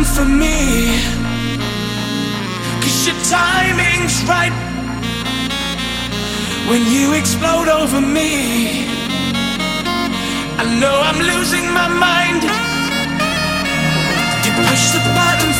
for me. Cause your timing's right. When you explode over me, I know I'm losing my mind. You push the button